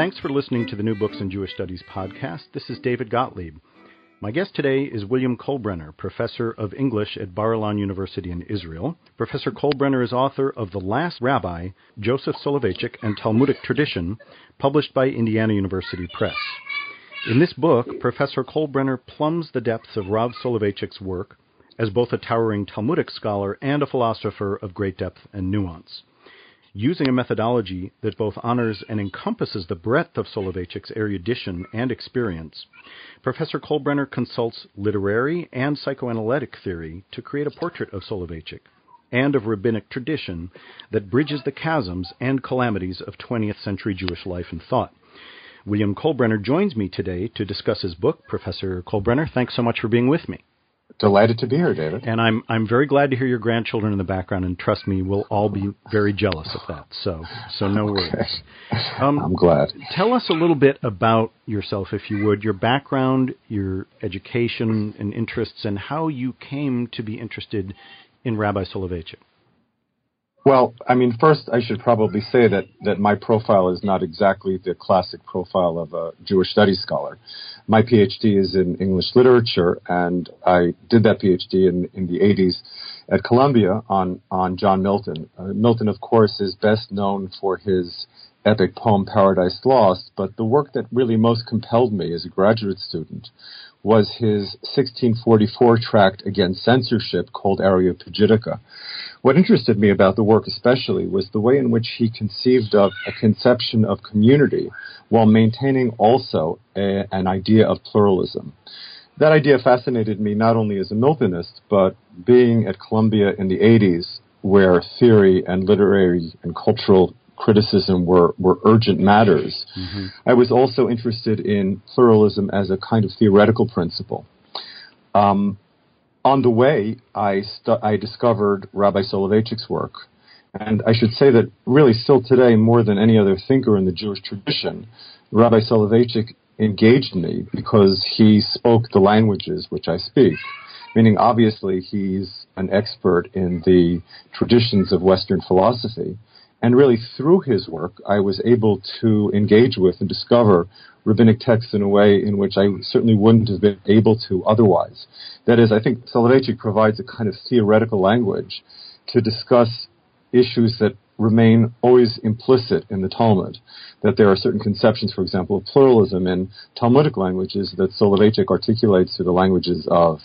Thanks for listening to the New Books in Jewish Studies podcast. This is David Gottlieb. My guest today is William Kolbrener, professor of English at Bar-Ilan University in Israel. Professor Kolbrener is author of The Last Rabbi, Joseph Soloveitchik and Talmudic Tradition, published by Indiana University Press. In this book, Professor Kolbrener plumbs the depths of Rav Soloveitchik's work as both a towering Talmudic scholar and a philosopher of great depth and nuance using a methodology that both honors and encompasses the breadth of Soloveitchik's erudition and experience, Professor Kolbrener consults literary and psychoanalytic theory to create a portrait of Soloveitchik and of rabbinic tradition that bridges the chasms and calamities of 20th century Jewish life and thought. William Kolbrener joins me today to discuss his book. Professor Kolbrener, thanks so much for being with me. Delighted to be here, David. And I'm I'm very glad to hear your grandchildren in the background, and trust me, we'll all be very jealous of that. So so no okay. worries. Um, I'm glad. Tell us a little bit about yourself, if you would, your background, your education and interests, and how you came to be interested in Rabbi Soloveitchik. Well, I mean, first I should probably say that, that my profile is not exactly the classic profile of a Jewish studies scholar. My PhD is in English literature, and I did that PhD in, in the 80s at Columbia on, on John Milton. Uh, Milton, of course, is best known for his epic poem Paradise Lost, but the work that really most compelled me as a graduate student was his 1644 tract against censorship called Areopagitica. What interested me about the work especially was the way in which he conceived of a conception of community while maintaining also a, an idea of pluralism. That idea fascinated me not only as a Miltonist, but being at Columbia in the 80s, where theory and literary and cultural criticism were, were urgent matters. Mm-hmm. I was also interested in pluralism as a kind of theoretical principle. Um, on the way, I, stu- I discovered Rabbi Soloveitchik's work. And I should say that really still today, more than any other thinker in the Jewish tradition, Rabbi Soloveitchik engaged me because he spoke the languages which I speak. Meaning, obviously, he's an expert in the traditions of Western philosophy. And really, through his work, I was able to engage with and discover rabbinic texts in a way in which I certainly wouldn't have been able to otherwise. That is, I think Soloveitchik provides a kind of theoretical language to discuss issues that remain always implicit in the Talmud. That there are certain conceptions, for example, of pluralism in Talmudic languages that Soloveitchik articulates through the languages of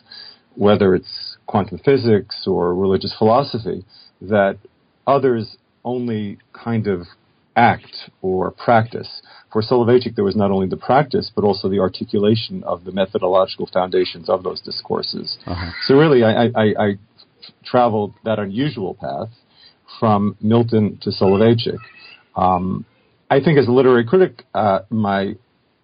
whether it's quantum physics or religious philosophy, that others only kind of act or practice. For Soloveitchik, there was not only the practice, but also the articulation of the methodological foundations of those discourses. Uh-huh. So really, I, I, I, traveled that unusual path from Milton to Soloveitchik. Um, I think as a literary critic, uh, my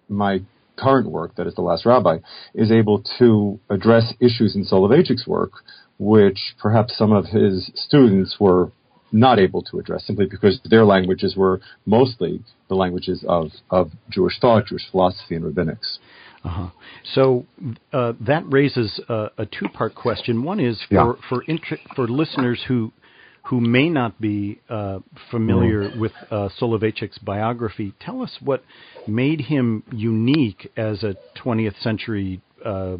my current work, that is The Last Rabbi, is able to address issues in Soloveitchik's work, which perhaps some of his students were not able to address simply because their languages were mostly the languages of, of Jewish thought, Jewish philosophy, and rabbinics. Uh-huh. So uh, that raises a, a two-part question. One is for yeah. for inter- for listeners who who may not be uh, familiar mm. with uh, Soloveitchik's biography. Tell us what made him unique as a 20th century uh,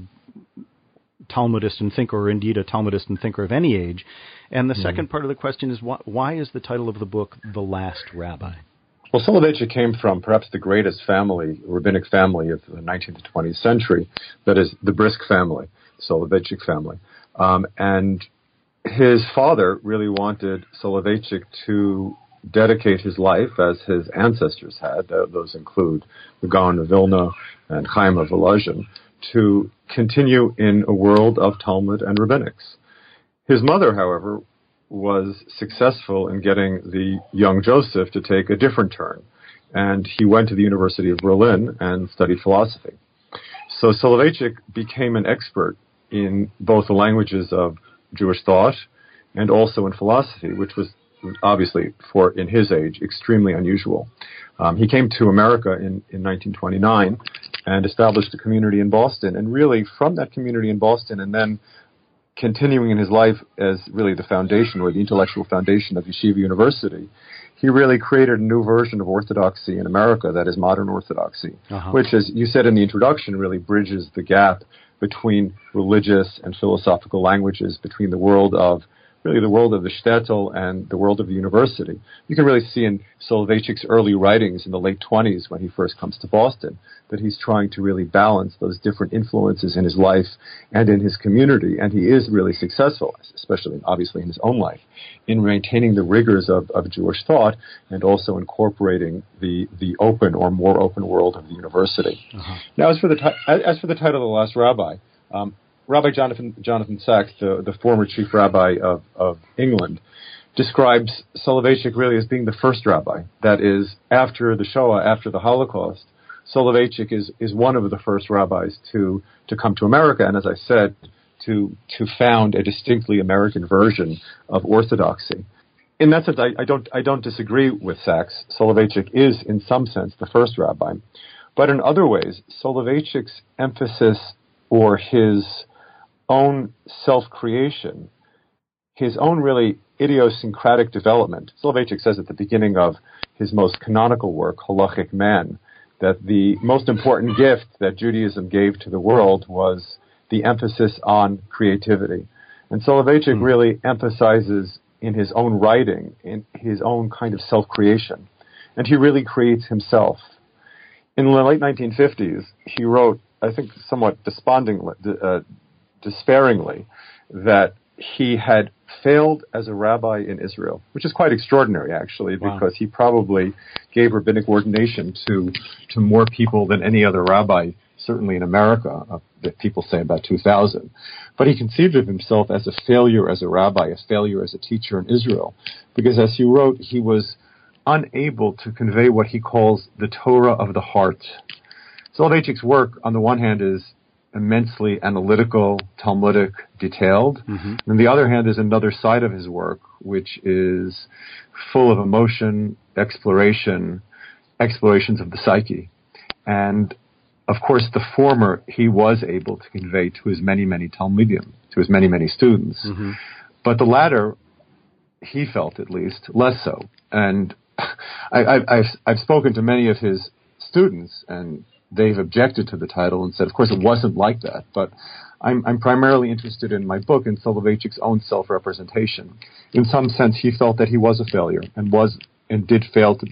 Talmudist and thinker, or indeed a Talmudist and thinker of any age. And the mm. second part of the question is why, why is the title of the book The Last Rabbi? Well, Soloveitchik came from perhaps the greatest family, rabbinic family of the 19th to 20th century, that is the Brisk family, Soloveitchik family. Um, and his father really wanted Soloveitchik to dedicate his life as his ancestors had. Uh, those include the Gaon of Vilna and Chaim of Volozhin, to continue in a world of Talmud and rabbinics. His mother, however, was successful in getting the young Joseph to take a different turn. And he went to the University of Berlin and studied philosophy. So Soloveitchik became an expert in both the languages of Jewish thought and also in philosophy, which was obviously for in his age extremely unusual. Um, he came to America in, in 1929 and established a community in Boston, and really from that community in Boston, and then continuing in his life as really the foundation or the intellectual foundation of Yeshiva University, he really created a new version of orthodoxy in America that is modern orthodoxy, uh-huh. which, as you said in the introduction, really bridges the gap between religious and philosophical languages, between the world of really the world of the shtetl and the world of the university. You can really see in Soloveitchik's early writings in the late 20s when he first comes to Boston that he's trying to really balance those different influences in his life and in his community. And he is really successful, especially obviously in his own life, in maintaining the rigors of, of Jewish thought and also incorporating the, the open or more open world of the university. Uh-huh. Now, as for the, ti- as for the title of The Last Rabbi, um, Rabbi Jonathan, Jonathan Sacks, the, the former chief rabbi of, of England, describes Soloveitchik really as being the first rabbi. That is, after the Shoah, after the Holocaust, Soloveitchik is, is one of the first rabbis to, to come to America, and as I said, to, to found a distinctly American version of Orthodoxy. In that sense, I, I, don't, I don't disagree with Sacks. Soloveitchik is, in some sense, the first rabbi. But in other ways, Soloveitchik's emphasis or his own self creation, his own really idiosyncratic development. Soloveitchik says at the beginning of his most canonical work, Halachic Man, that the most important gift that Judaism gave to the world was the emphasis on creativity. And Soloveitchik mm. really emphasizes in his own writing, in his own kind of self creation. And he really creates himself. In the late 1950s, he wrote, I think somewhat despondingly, uh, despairingly that he had failed as a rabbi in Israel, which is quite extraordinary, actually, wow. because he probably gave rabbinic ordination to to more people than any other rabbi, certainly in America, uh, that people say about 2,000. But he conceived of himself as a failure as a rabbi, a failure as a teacher in Israel, because as he wrote, he was unable to convey what he calls the Torah of the heart. So, Soloveitchik's work, on the one hand, is immensely analytical, Talmudic, detailed. Mm-hmm. On the other hand, there's another side of his work, which is full of emotion, exploration, explorations of the psyche. And of course, the former he was able to convey to his many, many talmidim, to his many, many students. Mm-hmm. But the latter, he felt at least, less so. And I, have I've spoken to many of his students, and they've objected to the title and said, of course, it wasn't like that. But I'm, I'm primarily interested in my book in Soloveitchik's own self-representation. In some sense, he felt that he was a failure and was and did fail to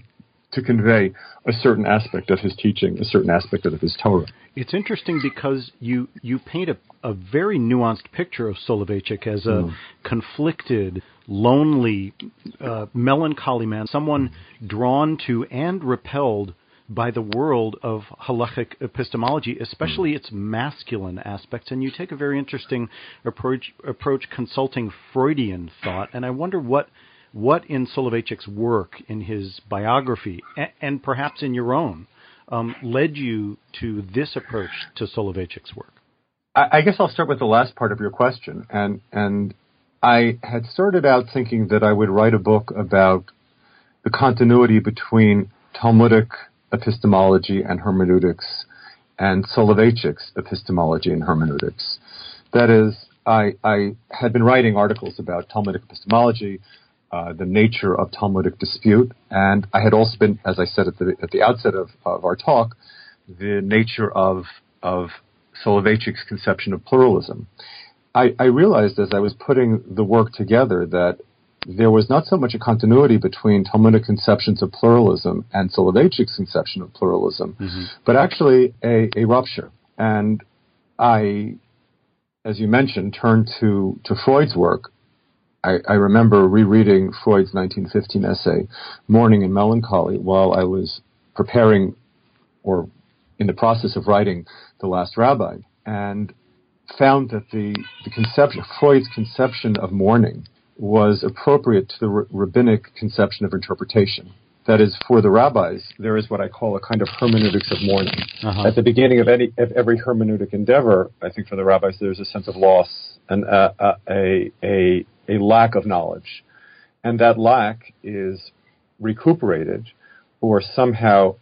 to convey a certain aspect of his teaching, a certain aspect of his Torah. It's interesting because you you paint a, a very nuanced picture of Soloveitchik as a mm. conflicted, lonely, uh, melancholy man, someone drawn to and repelled by the world of halachic epistemology, especially its masculine aspects. And you take a very interesting approach, approach consulting Freudian thought. And I wonder what what in Soloveitchik's work, in his biography, and, and perhaps in your own, um, led you to this approach to Soloveitchik's work. I, I guess I'll start with the last part of your question, and and I had started out thinking that I would write a book about the continuity between Talmudic epistemology and hermeneutics and Soloveitchik's epistemology and hermeneutics. That is, I, I had been writing articles about Talmudic epistemology, uh, the nature of Talmudic dispute, and I had also been, as I said at the, at the outset of, of our talk, the nature of, of Soloveitchik's conception of pluralism. I, I realized as I was putting the work together that there was not so much a continuity between Talmudic conceptions of pluralism and Soloveitchik's conception of pluralism, mm-hmm. but actually a, a, rupture. And I, as you mentioned, turned to, to Freud's work. I, I remember rereading Freud's 1915 essay, Mourning and Melancholy, while I was preparing or in the process of writing The Last Rabbi, and found that the, the conception, Freud's conception of mourning was appropriate to the rabbinic conception of interpretation. That is, for the rabbis, there is what I call a kind of hermeneutics of mourning. Uh-huh. At the beginning of any of every hermeneutic endeavor, I think for the rabbis, there's a sense of loss and uh, uh, a, a a lack of knowledge, and that lack is recuperated or somehow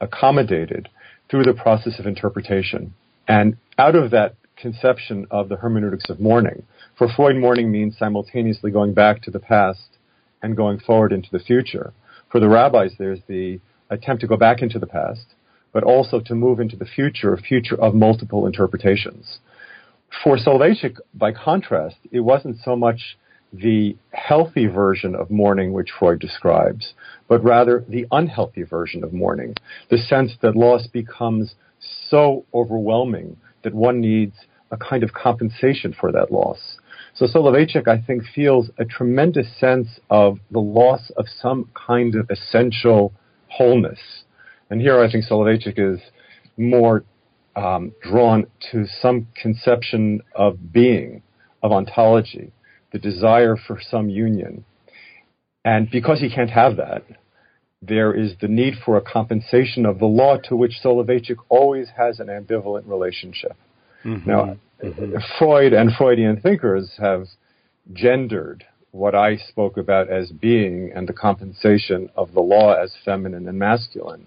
accommodated through the process of interpretation. And out of that conception of the hermeneutics of mourning, for Freud, mourning means simultaneously going back to the past and going forward into the future. For the rabbis, there's the attempt to go back into the past, but also to move into the future, a future of multiple interpretations. For Soloveitchik, by contrast, it wasn't so much the healthy version of mourning which Freud describes, but rather the unhealthy version of mourning, the sense that loss becomes so overwhelming that one needs a kind of compensation for that loss. So Soloveitchik, I think, feels a tremendous sense of the loss of some kind of essential wholeness. And here I think Soloveitchik is more um, drawn to some conception of being, of ontology, the desire for some union. And because he can't have that, there is the need for a compensation of the law to which Soloveitchik always has an ambivalent relationship. Mm-hmm. Now, mm-hmm. Freud and Freudian thinkers have gendered what I spoke about as being and the compensation of the law as feminine and masculine.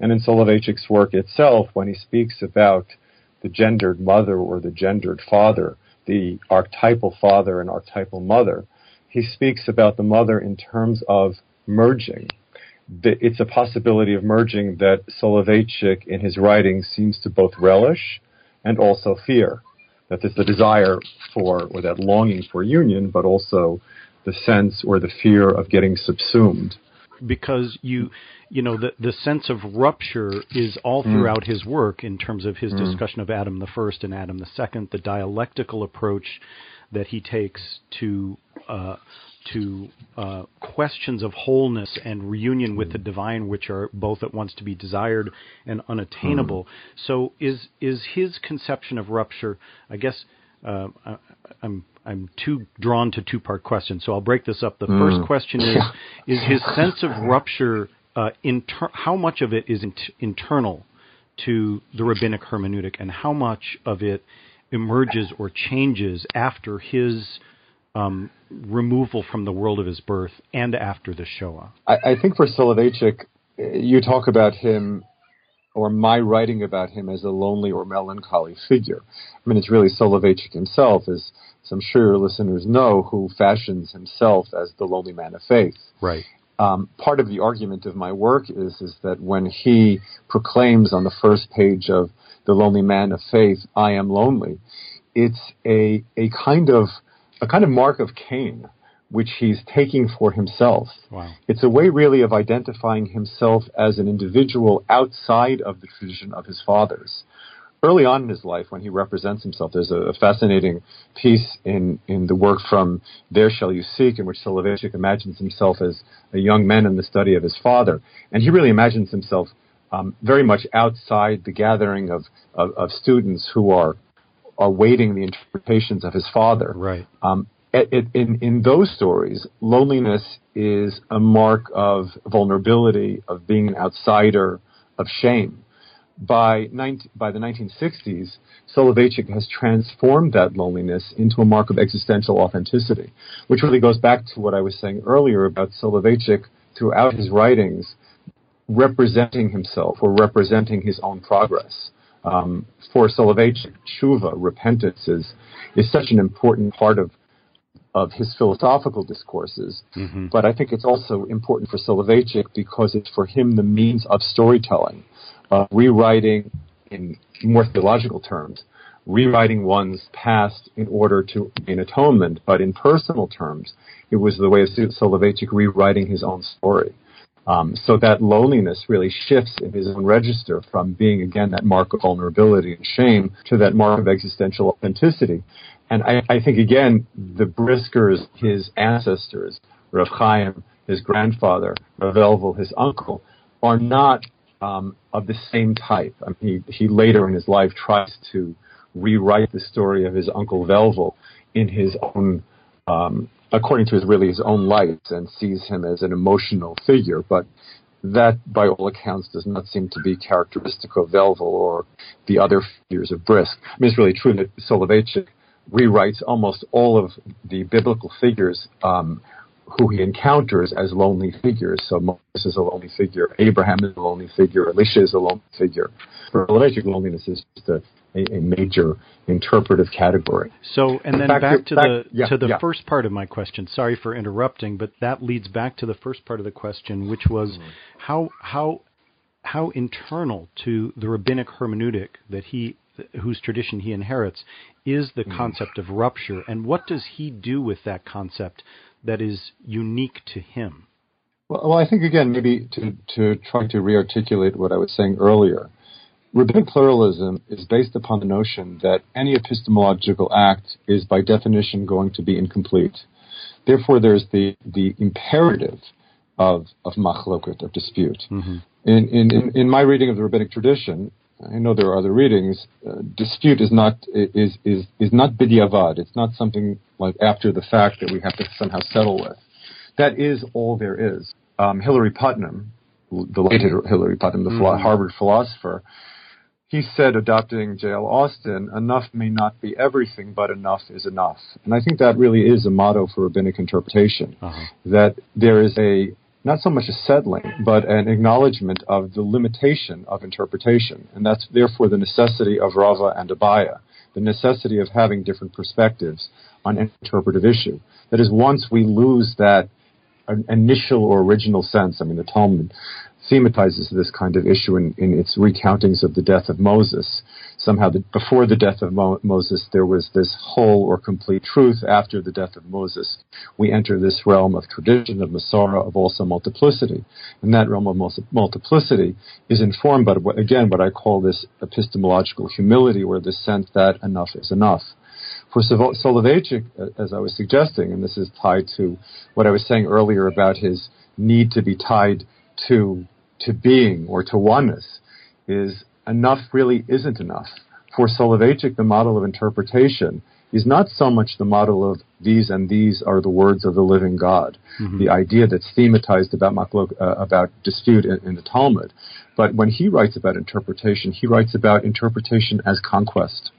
And in Soloveitchik's work itself, when he speaks about the gendered mother or the gendered father, the archetypal father and archetypal mother, he speaks about the mother in terms of merging. It's a possibility of merging that Soloveitchik in his writings seems to both relish and also fear. That there's the desire for, or that longing for union, but also the sense or the fear of getting subsumed. Because you, you know, the the sense of rupture is all mm. throughout mm. his work in terms of his mm. discussion of Adam the First and Adam the Second, the dialectical approach that he takes to uh, to uh, questions of wholeness and reunion with the divine, which are both at once to be desired and unattainable. Mm. So, is is his conception of rupture? I guess uh, I, I'm I'm too drawn to two part questions, so I'll break this up. The mm. first question is: Is his sense of rupture uh, inter- how much of it is internal to the rabbinic hermeneutic, and how much of it emerges or changes after his um, removal from the world of his birth and after the Shoah? I, I think for Soloveitchik, you talk about him or my writing about him as a lonely or melancholy figure. I mean, it's really Soloveitchik himself, as some sure your listeners know, who fashions himself as the lonely man of faith. Right. Um, part of the argument of my work is is that when he proclaims on the first page of the lonely man of faith, "I am lonely," it's a a kind of a kind of mark of Cain, which he's taking for himself. Wow. It's a way really of identifying himself as an individual outside of the tradition of his fathers. Early on in his life, when he represents himself, there's a, fascinating piece in, in the work from There Shall You Seek, in which Soloveitchik imagines himself as a young man in the study of his father. And he really imagines himself um, very much outside the gathering of, of, of students who are are waiting the interpretations of his father. Right. Um, it, it, in in those stories, loneliness is a mark of vulnerability, of being an outsider, of shame. By 19, by the 1960s, Soloveitchik has transformed that loneliness into a mark of existential authenticity, which really goes back to what I was saying earlier about Soloveitchik throughout his writings representing himself or representing his own progress um, for Soloveitchik, tshuva, repentance, is, is such an important part of, of his philosophical discourses. Mm-hmm. But I think it's also important for Soloveitchik because it's for him the means of storytelling, uh, rewriting in more theological terms, rewriting one's past in order to gain atonement. But in personal terms, it was the way of Soloveitchik rewriting his own story. Um, so that loneliness really shifts in his own register from being, again, that mark of vulnerability and shame to that mark of existential authenticity. And I, I think, again, the Briskers, his ancestors, Rav Chaim, his grandfather, Rav Velvel, his uncle, are not um, of the same type. I mean, he, he later in his life tries to rewrite the story of his uncle Velvel in his own um, according to his really his own light, and sees him as an emotional figure. But that, by all accounts, does not seem to be characteristic of Velvel or the other figures of Brisk. I mean, it's really true that Soloveitchik rewrites almost all of the biblical figures um, who he encounters as lonely figures. So Moses is a lonely figure, Abraham is a lonely figure, Elisha is a lonely figure. For Soloveitchik, loneliness is just a, a, a, major interpretive category. So, and then back, back to, back, the yeah, to the yeah. first part of my question. Sorry for interrupting, but that leads back to the first part of the question, which was mm-hmm. how how how internal to the rabbinic hermeneutic that he whose tradition he inherits is the mm-hmm. concept of rupture, and what does he do with that concept that is unique to him? Well, well I think again, maybe to to try to rearticulate what I was saying earlier Rabbinic pluralism is based upon the notion that any epistemological act is by definition going to be incomplete. Therefore, there's the, the imperative of, of machloket, of dispute. Mm-hmm. In, in, in, my reading of the rabbinic tradition, I know there are other readings, uh, dispute is not, is, is, is not bidyavad. It's not something like after the fact that we have to somehow settle with. That is all there is. Um, Hilary Putnam, the late Hilary Putnam, the mm-hmm. Harvard philosopher, he said, adopting J.L. Austin, enough may not be everything, but enough is enough. And I think that really is a motto for rabbinic interpretation, uh-huh. that there is a, not so much a settling, but an acknowledgement of the limitation of interpretation. And that's therefore the necessity of Rava and Abaye, the necessity of having different perspectives on an interpretive issue. That is, once we lose that initial or original sense, I mean, the Talmud thematizes this kind of issue in, in its recountings of the death of Moses. Somehow, the, before the death of Mo- Moses, there was this whole or complete truth. After the death of Moses, we enter this realm of tradition, of Masorah, of also multiplicity. And that realm of multiplicity is informed by, what, again, what I call this epistemological humility, or the sense that enough is enough. For Soloveitchik, as I was suggesting, and this is tied to what I was saying earlier about his need to be tied to to being or to oneness is enough really isn't enough. For Soloveitchik, the model of interpretation is not so much the model of these and these are the words of the living God, mm-hmm. the idea that's thematized about maklok, uh, about dispute in, in, the Talmud. But when he writes about interpretation, he writes about interpretation as conquest.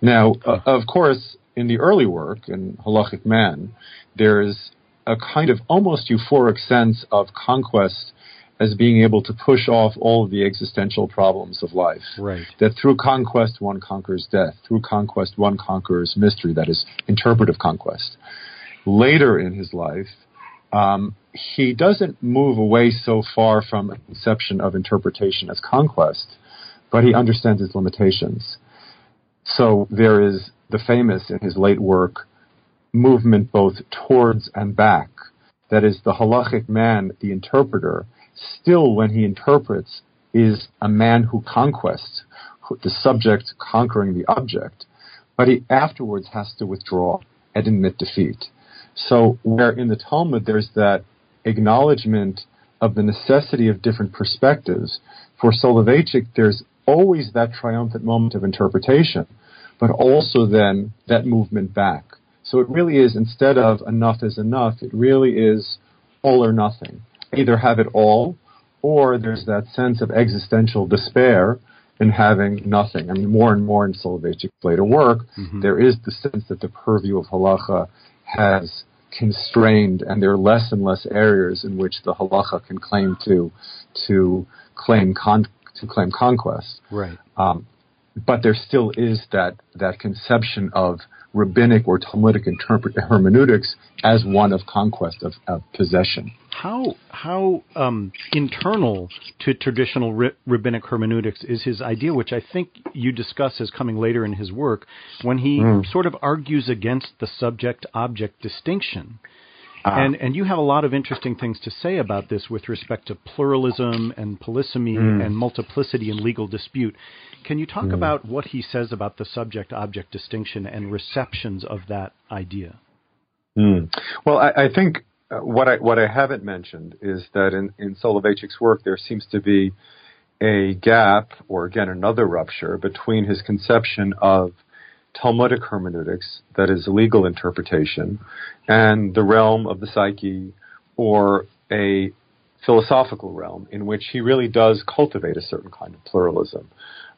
Now, uh, of course, in the early work in Halachic Man, there is a kind of almost euphoric sense of conquest as being able to push off all of the existential problems of life. Right. That through conquest one conquers death. Through conquest one conquers mystery, that is interpretive conquest. Later in his life, um, he doesn't move away so far from a conception of interpretation as conquest, but he understands its limitations. So there is the famous in his late work movement both towards and back. That is, the halachic man, the interpreter, still, when he interprets, is a man who conquests, the subject conquering the object, but he afterwards has to withdraw and admit defeat. So, where in the Talmud there's that acknowledgement of the necessity of different perspectives, for Soloveitchik there's always that triumphant moment of interpretation, but also then that movement back. So it really is, instead of enough is enough, it really is all or nothing either have it all or there's that sense of existential despair in having nothing. I mean, more and more in Soloveitchik's later work, mm-hmm. there is the sense that the purview of halacha has constrained, and there are less and less areas in which the halacha can claim to to claim con- to claim conquest. Right. Um, but there still is that that conception of rabbinic or Talmudic interpret hermeneutics as one of conquest of, of possession. How how um, internal to traditional ri- rabbinic hermeneutics is his idea, which I think you discuss as coming later in his work, when he mm. sort of argues against the subject-object distinction. Uh, and and you have a lot of interesting things to say about this with respect to pluralism and polysemy mm. and multiplicity in legal dispute. Can you talk mm. about what he says about the subject-object distinction and receptions of that idea? Mm. Well, I, I think uh, what I what I haven't mentioned is that in in Soloveitchik's work there seems to be a gap, or again another rupture between his conception of Talmudic hermeneutics, that is legal interpretation, and the realm of the psyche or a philosophical realm in which he really does cultivate a certain kind of pluralism.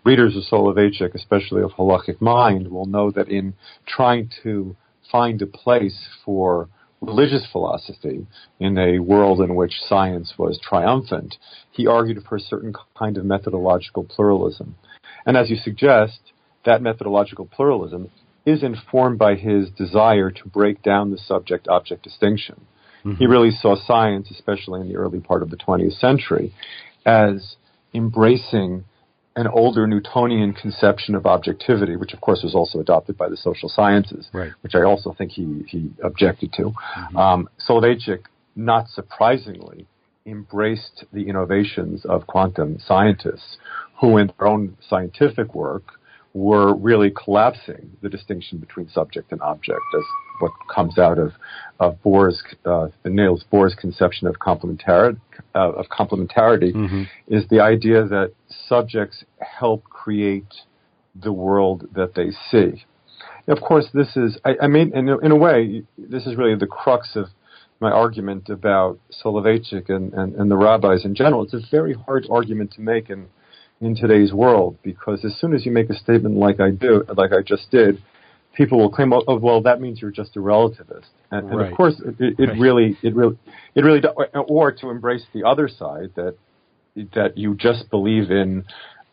Readers of Soloveitchik, especially of halachic mind, will know that in trying to find a place for religious philosophy in a world in which science was triumphant, he argued for a certain kind of methodological pluralism. And as you suggest, that methodological pluralism is informed by his desire to break down the subject object distinction. Mm-hmm. He really saw science, especially in the early part of the 20th century, as embracing an older Newtonian conception of objectivity, which of course was also adopted by the social sciences, right. which I also think he, he objected to. Mm-hmm. Um, Soloveitchik, not surprisingly, embraced the innovations of quantum scientists who, in their own scientific work, were really collapsing the distinction between subject and object as what comes out of, of Bohr's, uh, Niels Bohr's conception of complementarity, uh, of complementarity mm-hmm. is the idea that subjects help create the world that they see. of course, this is, I, I mean, in a, in a way, this is really the crux of my argument about Soloveitchik and, and, and the rabbis in general. It's a very hard argument to make in in today's world because as soon as you make a statement like I do, like I just did, people will claim, oh, well, that means you're just a relativist. And, right. and of course, it, it right. really, it really, it really, or to embrace the other side that that you just believe in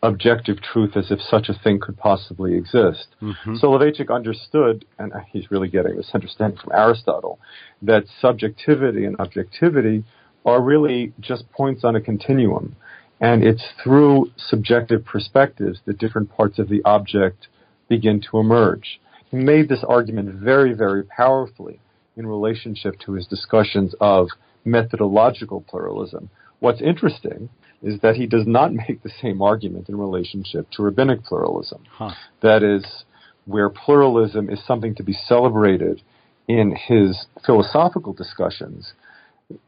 objective truth as if such a thing could possibly exist. Mm-hmm. Soloveitchik understood, and he's really getting this understanding from Aristotle, that subjectivity and objectivity are really just points on a continuum. And it's through subjective perspectives that different parts of the object begin to emerge. He made this argument very, very powerfully in relationship to his discussions of methodological pluralism. What's interesting is that he does not make the same argument in relationship to rabbinic pluralism. Huh. That is, where pluralism is something to be celebrated in his philosophical discussions,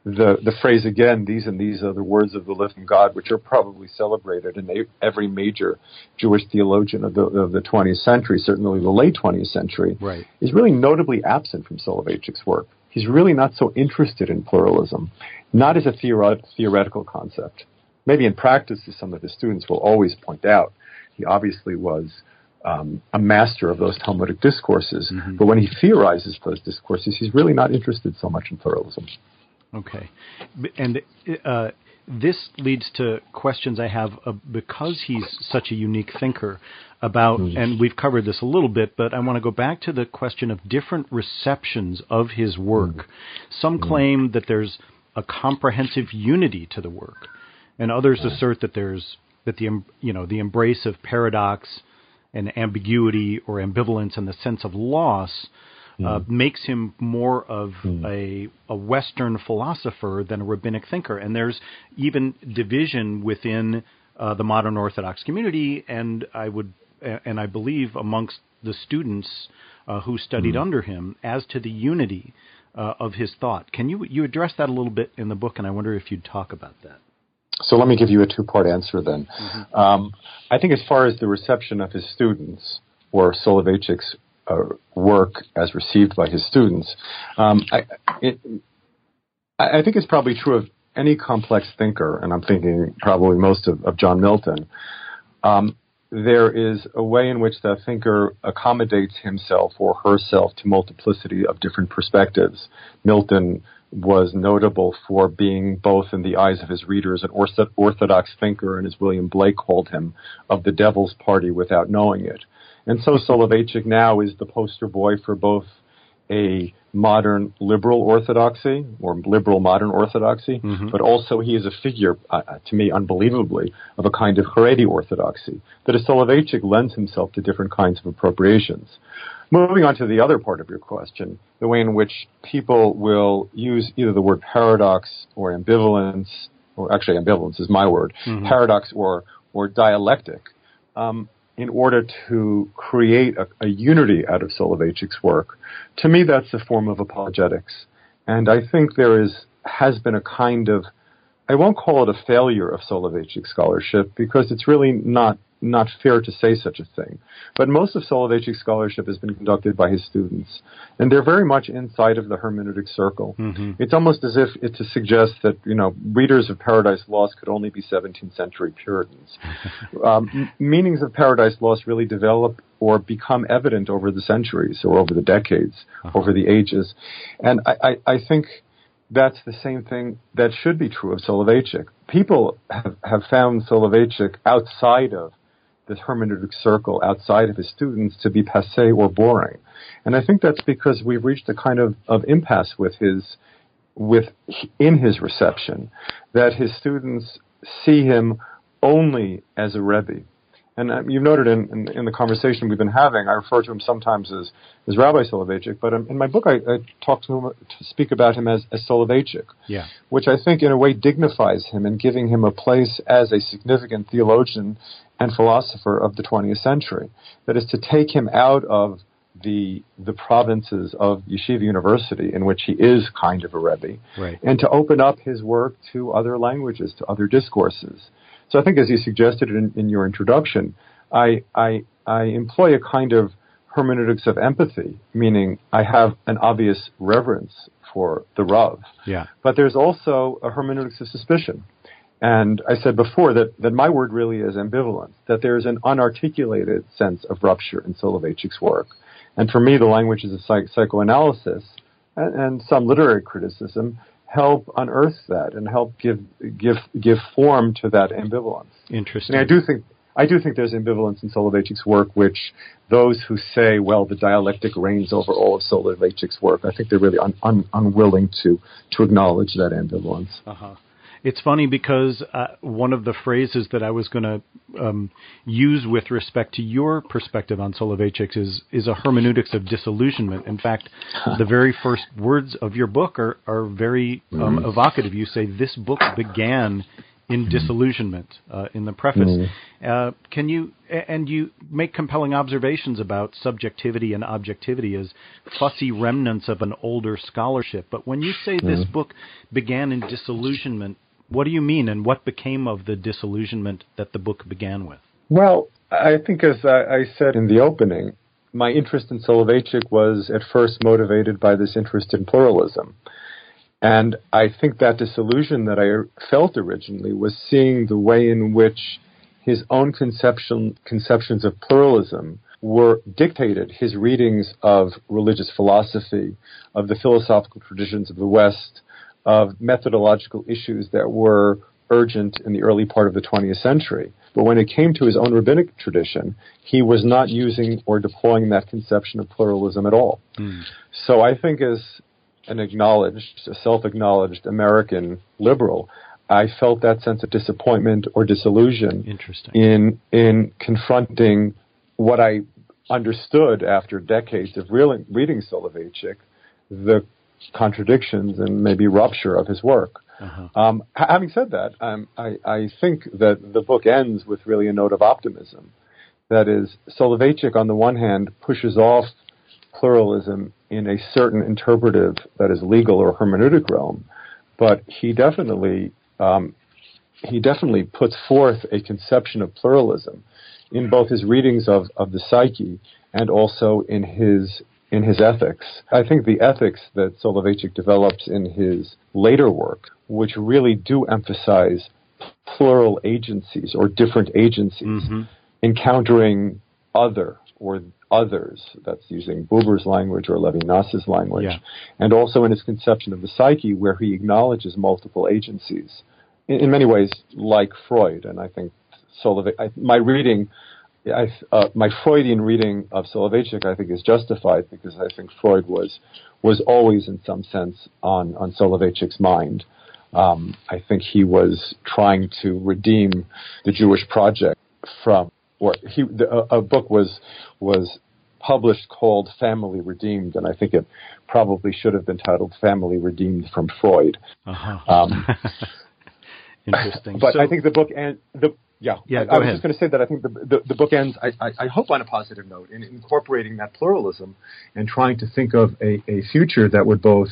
the the phrase again, these and these are the words of the living God, which are probably celebrated in every major Jewish theologian of the of the 20th century, certainly the late 20th century, right. is really notably absent from Soloveitchik's work. He's really not so interested in pluralism, not as a theoret- theoretical concept. Maybe in practice, as some of his students will always point out, he obviously was um, a master of those Talmudic discourses. Mm-hmm. But when he theorizes those discourses, he's really not interested so much in pluralism. Okay, and uh, this leads to questions I have uh, because he's such a unique thinker about, mm-hmm. and we've covered this a little bit, but I want to go back to the question of different receptions of his work. Mm-hmm. Some mm-hmm. claim that there's a comprehensive unity to the work, and others assert that there's that the you know the embrace of paradox and ambiguity or ambivalence and the sense of loss uh, mm. makes him more of mm. a, a Western philosopher than a rabbinic thinker. And there's even division within uh, the modern Orthodox community, and I would and I believe amongst the students uh, who studied mm. under him as to the unity uh, of his thought. Can you you address that a little bit in the book? And I wonder if you'd talk about that. So let me give you a two-part answer then. Mm-hmm. Um, I think as far as the reception of his students or Soloveitchik's uh, work as received by his students. Um, I, it, I, think it's probably true of any complex thinker, and I'm thinking probably most of, of John Milton. Um, there is a way in which that thinker accommodates himself or herself to multiplicity of different perspectives. Milton was notable for being both in the eyes of his readers an orthodox thinker and as William Blake called him of the devil's party without knowing it. And so Soloveitchik now is the poster boy for both a modern liberal orthodoxy or liberal modern orthodoxy, mm-hmm. but also he is a figure, uh, uh, to me, unbelievably, of a kind of Haredi orthodoxy. That a Soloveitchik lends himself to different kinds of appropriations. Moving on to the other part of your question, the way in which people will use either the word paradox or ambivalence, or actually ambivalence is my word, mm-hmm. paradox or, or dialectic. Um, in order to create a, a, unity out of Soloveitchik's work. To me, that's a form of apologetics. And I think there is, has been a kind of, I won't call it a failure of Soloveitchik scholarship because it's really not, not fair to say such a thing. But most of Soloveitchik's scholarship has been conducted by his students, and they're very much inside of the hermeneutic circle. Mm-hmm. It's almost as if it to suggest that you know readers of Paradise Lost could only be 17th century Puritans. um, meanings of Paradise Lost really develop or become evident over the centuries or over the decades, uh-huh. over the ages, and I, I, I think that's the same thing that should be true of Soloveitchik. People have, have found Soloveitchik outside of this hermeneutic circle, outside of his students, to be passe or boring. And I think that's because we've reached a kind of, of impasse with his, with, in his reception, that his students see him only as a Rebbe and uh, you've noted in, in, in, the conversation we've been having, I refer to him sometimes as, as Rabbi Soloveitchik, but um, in my book I, I talk to him to speak about him as, as Soloveitchik, yeah. which I think in a way dignifies him and giving him a place as a significant theologian and philosopher of the 20th century. That is to take him out of the the provinces of Yeshiva University, in which he is kind of a rebbe, right. and to open up his work to other languages, to other discourses. So I think, as you suggested in, in your introduction, I, I, I employ a kind of hermeneutics of empathy, meaning I have an obvious reverence for the Rav. Yeah. But there's also a hermeneutics of suspicion. And I said before that, that my word really is ambivalence, that there's an unarticulated sense of rupture in Soloveitchik's work. And for me, the languages of psych- psychoanalysis and, and some literary criticism help unearth that and help give give give form to that ambivalence. Interesting. And I do think I do think there's ambivalence in Soloveitchik's work, which those who say, well, the dialectic reigns over all of Soloveitchik's work, I think they're really un, un, unwilling to to acknowledge that ambivalence. Uh-huh. It's funny because uh, one of the phrases that I was going to um, use with respect to your perspective on Soloveitchik is is a hermeneutics of disillusionment. In fact, the very first words of your book are are very um, mm. evocative. You say this book began in disillusionment uh, in the preface. Mm. Uh, can you and you make compelling observations about subjectivity and objectivity as fussy remnants of an older scholarship. But when you say mm. this book began in disillusionment, what do you mean, and what became of the disillusionment that the book began with? Well, I think, as I, said in the opening, my interest in Soloveitchik was at first motivated by this interest in pluralism. And I think that disillusion that I felt originally was seeing the way in which his own conception, conceptions of pluralism were dictated. His readings of religious philosophy, of the philosophical traditions of the West, of methodological issues that were urgent in the early part of the 20th century. But when it came to his own rabbinic tradition, he was not using or deploying that conception of pluralism at all. Mm. So I think, as an acknowledged, a self acknowledged American liberal, I felt that sense of disappointment or disillusion in in confronting what I understood after decades of reading Soloveitchik, the contradictions and maybe rupture of his work. Uh-huh. Um, having said that, um, I, I, think that the book ends with really a note of optimism. That is, Soloveitchik, on the one hand, pushes off pluralism in a certain interpretive, that is, legal or hermeneutic realm, but he definitely um, he definitely puts forth a conception of pluralism in both his readings of, of the psyche and also in his in his ethics. I think the ethics that Soloveitchik develops in his later work, which really do emphasize plural agencies or different agencies, mm-hmm. encountering other or others, that's using Buber's language or Levinas's language, yeah. and also in his conception of the psyche, where he acknowledges multiple agencies. In, in many ways, like Freud, and I think Soloveitchik, my reading I, uh, my Freudian reading of Soloveitchik, I think, is justified because I think Freud was was always, in some sense, on on Soloveitchik's mind. Um, I think he was trying to redeem the Jewish project from, or he, the, a, a book was was published called Family Redeemed, and I think it probably should have been titled Family Redeemed from Freud. Uh-huh. Um, Interesting. But so, I think the book and the yeah, yeah. I, I was ahead. just going to say that I think the, the, the book ends. I, I, I, hope on a positive note in incorporating that pluralism and trying to think of a, a future that would both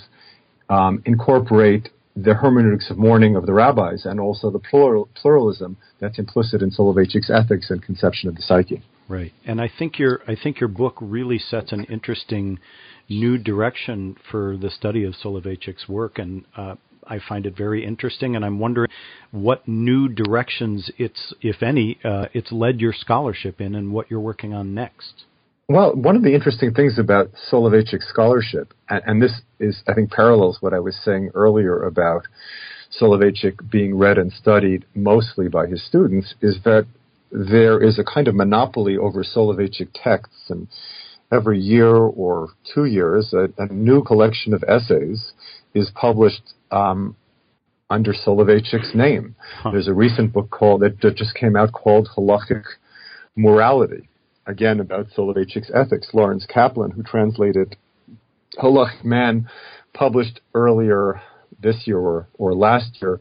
um, incorporate the hermeneutics of mourning of the rabbis and also the plural, pluralism that's implicit in Soloveitchik's ethics and conception of the psyche. Right, and I think your I think your book really sets an interesting new direction for the study of Soloveitchik's work, and uh, I find it very interesting. And I'm wondering what new directions it's, if any, uh, it's led your scholarship in, and what you're working on next. Well, one of the interesting things about Soloveitchik scholarship, and, and, this is, I think, parallels what I was saying earlier about Soloveitchik being read and studied mostly by his students, is that there is a kind of monopoly over Soloveitchik texts, and every year or two years, a, a new collection of essays is published um, under Soloveitchik's name. Huh. There's a recent book called that just came out called Halachic Morality, again about Soloveitchik's ethics. Lawrence Kaplan, who translated Halachic Man, published earlier this year or, or last year,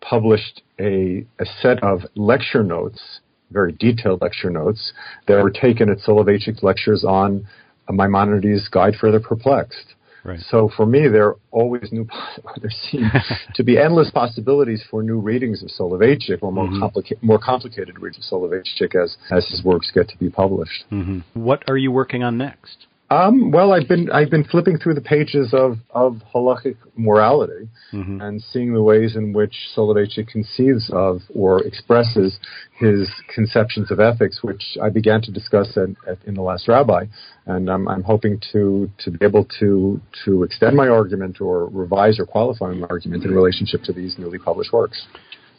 published a, a set of lecture notes, very detailed lecture notes, that were taken at Soloveitchik's lectures on Maimonides' Guide for the Perplexed. Right. So for me, there are always new. there seem to be endless possibilities for new readings of Soloveitchik, or more, mm-hmm. complica- more complicated readings of Soloveitchik as as his works get to be published. Mm-hmm. What are you working on next? Um, well, I've been I've been flipping through the pages of of halachic morality mm-hmm. and seeing the ways in which Soloveitchik conceives of or expresses his conceptions of ethics, which I began to discuss at, at, in the last rabbi, and I'm, I'm hoping to to be able to to extend my argument or revise or qualify my argument in relationship to these newly published works.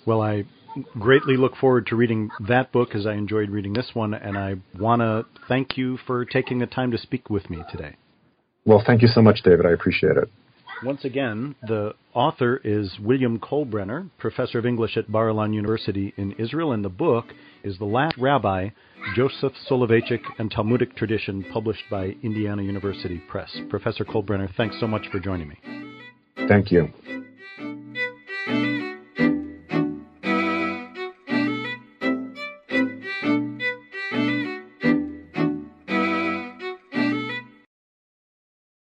Well, I greatly look forward to reading that book as I enjoyed reading this one, and I want to thank you for taking the time to speak with me today. Well, thank you so much, David. I appreciate it. Once again, the author is William Kolbrener, professor of English at Bar Ilan University in Israel, and the book is The Last Rabbi, Joseph Soloveitchik and Talmudic Tradition, published by Indiana University Press. Professor Kolbrener, thanks so much for joining me. Thank you.